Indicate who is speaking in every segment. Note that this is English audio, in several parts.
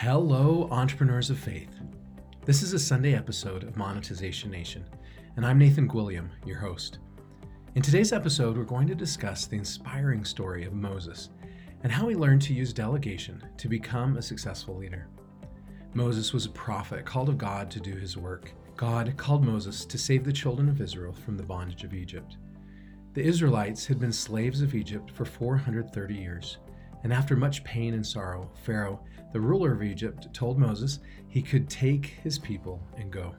Speaker 1: Hello, entrepreneurs of faith. This is a Sunday episode of Monetization Nation, and I'm Nathan Gwilliam, your host. In today's episode, we're going to discuss the inspiring story of Moses and how he learned to use delegation to become a successful leader. Moses was a prophet called of God to do his work. God called Moses to save the children of Israel from the bondage of Egypt. The Israelites had been slaves of Egypt for 430 years, and after much pain and sorrow, Pharaoh, the ruler of Egypt, told Moses he could take his people and go.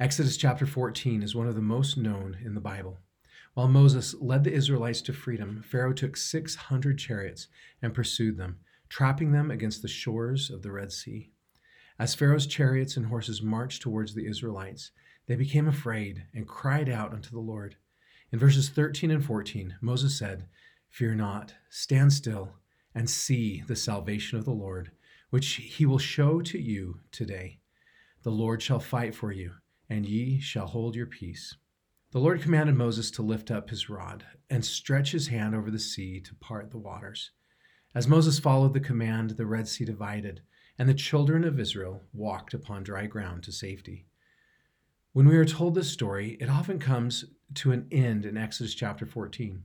Speaker 1: Exodus chapter 14 is one of the most known in the Bible. While Moses led the Israelites to freedom, Pharaoh took 600 chariots and pursued them, trapping them against the shores of the Red Sea. As Pharaoh's chariots and horses marched towards the Israelites, they became afraid and cried out unto the Lord. In verses 13 and 14, Moses said, Fear not, stand still, and see the salvation of the Lord, which he will show to you today. The Lord shall fight for you, and ye shall hold your peace. The Lord commanded Moses to lift up his rod and stretch his hand over the sea to part the waters. As Moses followed the command, the Red Sea divided, and the children of Israel walked upon dry ground to safety. When we are told this story, it often comes to an end in Exodus chapter 14.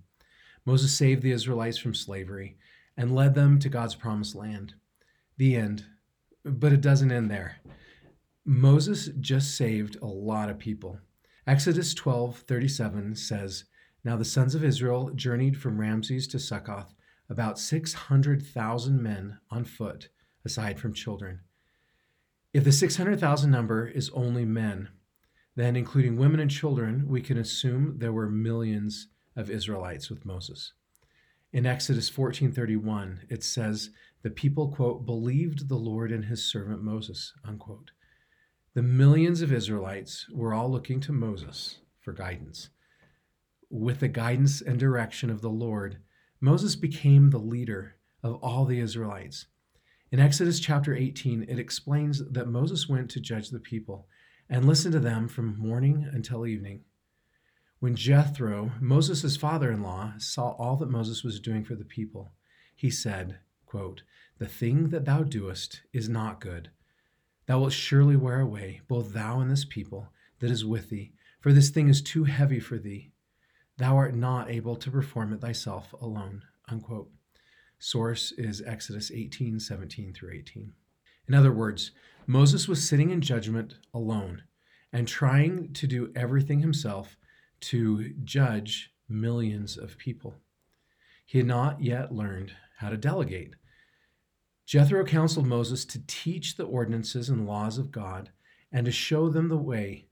Speaker 1: Moses saved the Israelites from slavery and led them to God's promised land. The end. But it doesn't end there. Moses just saved a lot of people. Exodus 12:37 says, "Now the sons of Israel journeyed from Ramses to Succoth, about 600,000 men on foot, aside from children." If the 600,000 number is only men, then including women and children, we can assume there were millions of Israelites with Moses. In Exodus 14:31, it says, "The people quote believed the Lord and his servant Moses." unquote. The millions of Israelites were all looking to Moses for guidance. With the guidance and direction of the Lord, Moses became the leader of all the Israelites. In Exodus chapter 18, it explains that Moses went to judge the people and listened to them from morning until evening. When Jethro, Moses' father in law, saw all that Moses was doing for the people, he said, quote, The thing that thou doest is not good. Thou wilt surely wear away, both thou and this people that is with thee, for this thing is too heavy for thee. Thou art not able to perform it thyself alone. Unquote. Source is Exodus 18, 17 through 18. In other words, Moses was sitting in judgment alone and trying to do everything himself to judge millions of people. He had not yet learned how to delegate. Jethro counseled Moses to teach the ordinances and laws of God and to show them the way,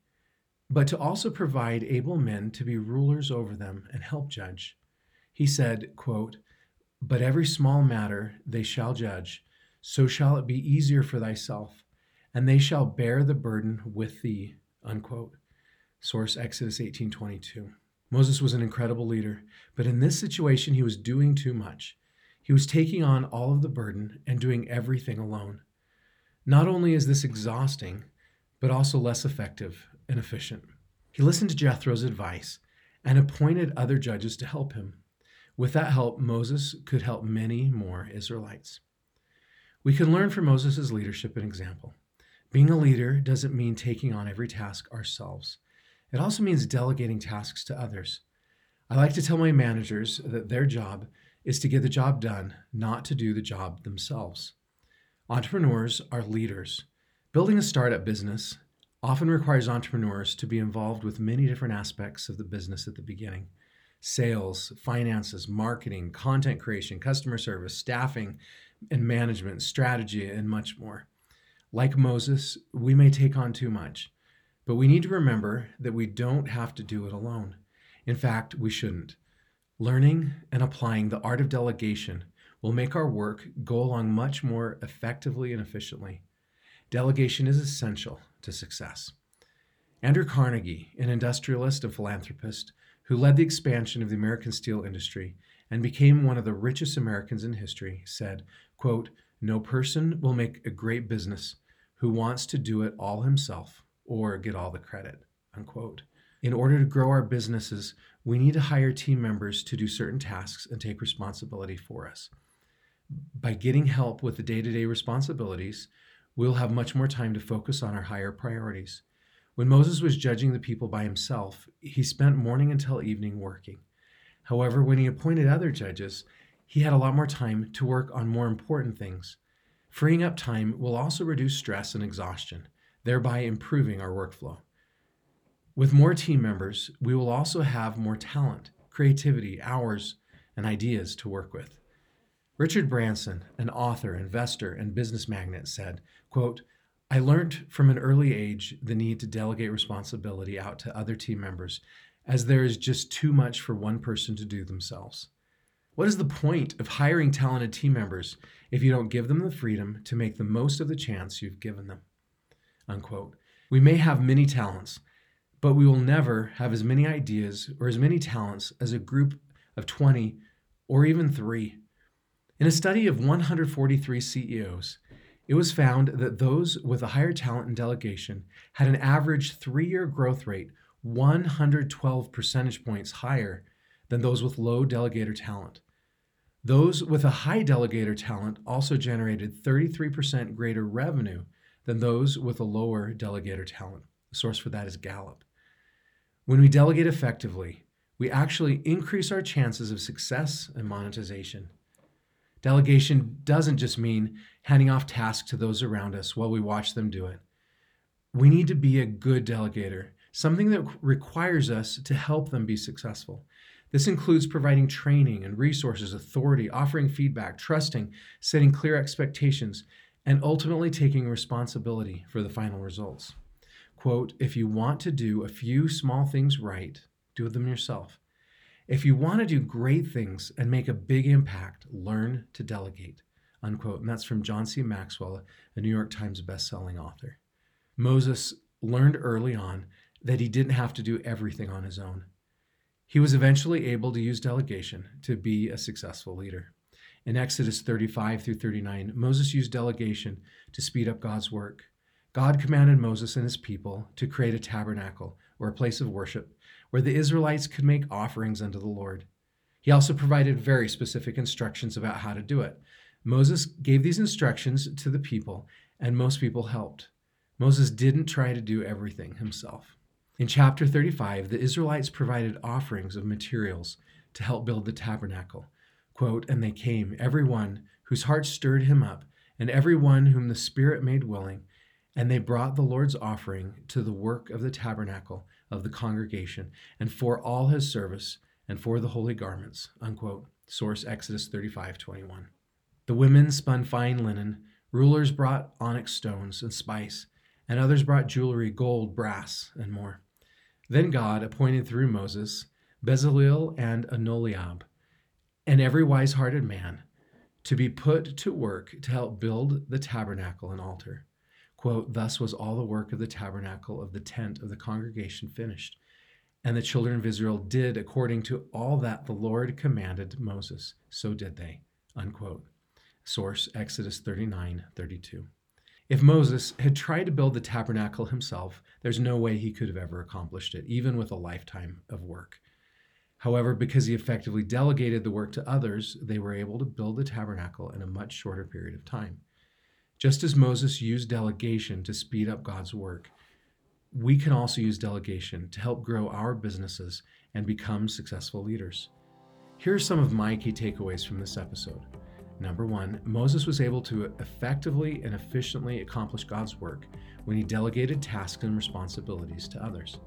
Speaker 1: but to also provide able men to be rulers over them and help judge. He said, quote, But every small matter they shall judge, so shall it be easier for thyself, and they shall bear the burden with thee. Unquote. Source Exodus 18:22. Moses was an incredible leader, but in this situation he was doing too much. He was taking on all of the burden and doing everything alone. Not only is this exhausting, but also less effective and efficient. He listened to Jethro's advice and appointed other judges to help him. With that help, Moses could help many more Israelites. We can learn from Moses' leadership and example. Being a leader doesn't mean taking on every task ourselves. It also means delegating tasks to others. I like to tell my managers that their job is to get the job done, not to do the job themselves. Entrepreneurs are leaders. Building a startup business often requires entrepreneurs to be involved with many different aspects of the business at the beginning sales, finances, marketing, content creation, customer service, staffing and management, strategy, and much more. Like Moses, we may take on too much. But we need to remember that we don't have to do it alone. In fact, we shouldn't. Learning and applying the art of delegation will make our work go along much more effectively and efficiently. Delegation is essential to success. Andrew Carnegie, an industrialist and philanthropist who led the expansion of the American steel industry and became one of the richest Americans in history, said, quote, No person will make a great business who wants to do it all himself or get all the credit. Unquote. In order to grow our businesses, we need to hire team members to do certain tasks and take responsibility for us. By getting help with the day to day responsibilities, we'll have much more time to focus on our higher priorities. When Moses was judging the people by himself, he spent morning until evening working. However, when he appointed other judges, he had a lot more time to work on more important things. Freeing up time will also reduce stress and exhaustion, thereby improving our workflow. With more team members, we will also have more talent, creativity, hours, and ideas to work with. Richard Branson, an author, investor, and business magnate, said, quote, I learned from an early age the need to delegate responsibility out to other team members, as there is just too much for one person to do themselves. What is the point of hiring talented team members if you don't give them the freedom to make the most of the chance you've given them? Unquote. We may have many talents, but we will never have as many ideas or as many talents as a group of 20 or even three. In a study of 143 CEOs, it was found that those with a higher talent and delegation had an average three year growth rate 112 percentage points higher than those with low delegator talent. Those with a high delegator talent also generated 33% greater revenue than those with a lower delegator talent. The source for that is Gallup. When we delegate effectively, we actually increase our chances of success and monetization. Delegation doesn't just mean handing off tasks to those around us while we watch them do it. We need to be a good delegator, something that requires us to help them be successful. This includes providing training and resources, authority, offering feedback, trusting, setting clear expectations, and ultimately taking responsibility for the final results. Quote, if you want to do a few small things right, do them yourself. If you want to do great things and make a big impact, learn to delegate. Unquote. And that's from John C. Maxwell, a New York Times bestselling author. Moses learned early on that he didn't have to do everything on his own. He was eventually able to use delegation to be a successful leader. In Exodus 35 through 39, Moses used delegation to speed up God's work. God commanded Moses and his people to create a tabernacle, or a place of worship, where the Israelites could make offerings unto the Lord. He also provided very specific instructions about how to do it. Moses gave these instructions to the people, and most people helped. Moses didn't try to do everything himself. In chapter 35, the Israelites provided offerings of materials to help build the tabernacle. Quote, and they came, every one whose heart stirred him up, and every one whom the Spirit made willing, and they brought the Lord's offering to the work of the tabernacle of the congregation, and for all his service, and for the holy garments. Unquote. Source Exodus 35 21. The women spun fine linen, rulers brought onyx stones and spice, and others brought jewelry, gold, brass, and more. Then God appointed through Moses Bezaleel and Aholiab, and every wise hearted man, to be put to work to help build the tabernacle and altar. Quote, Thus was all the work of the tabernacle of the tent of the congregation finished. And the children of Israel did according to all that the Lord commanded Moses. So did they. Unquote. Source Exodus 39 32. If Moses had tried to build the tabernacle himself, there's no way he could have ever accomplished it, even with a lifetime of work. However, because he effectively delegated the work to others, they were able to build the tabernacle in a much shorter period of time. Just as Moses used delegation to speed up God's work, we can also use delegation to help grow our businesses and become successful leaders. Here are some of my key takeaways from this episode. Number one, Moses was able to effectively and efficiently accomplish God's work when he delegated tasks and responsibilities to others.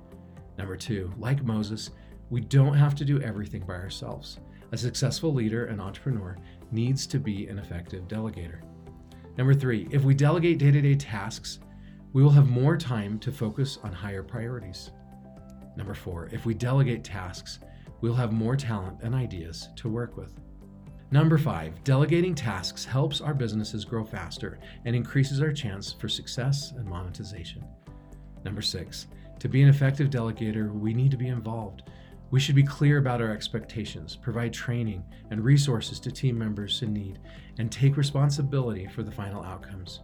Speaker 1: Number two, like Moses, we don't have to do everything by ourselves. A successful leader and entrepreneur needs to be an effective delegator. Number three, if we delegate day to day tasks, we will have more time to focus on higher priorities. Number four, if we delegate tasks, we'll have more talent and ideas to work with. Number five, delegating tasks helps our businesses grow faster and increases our chance for success and monetization. Number six, to be an effective delegator, we need to be involved. We should be clear about our expectations, provide training and resources to team members in need, and take responsibility for the final outcomes.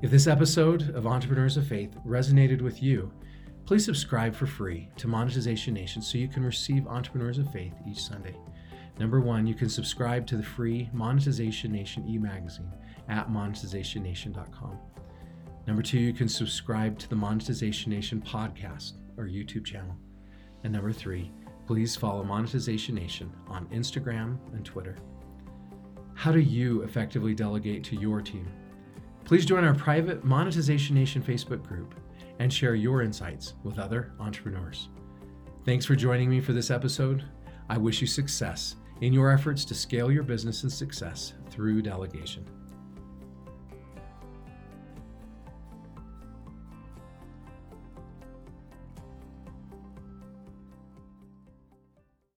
Speaker 1: If this episode of Entrepreneurs of Faith resonated with you, please subscribe for free to Monetization Nation so you can receive Entrepreneurs of Faith each Sunday. Number one, you can subscribe to the free Monetization Nation e magazine at monetizationnation.com. Number two, you can subscribe to the Monetization Nation podcast or YouTube channel. And number three, please follow Monetization Nation on Instagram and Twitter. How do you effectively delegate to your team? Please join our private Monetization Nation Facebook group and share your insights with other entrepreneurs. Thanks for joining me for this episode. I wish you success in your efforts to scale your business and success through delegation.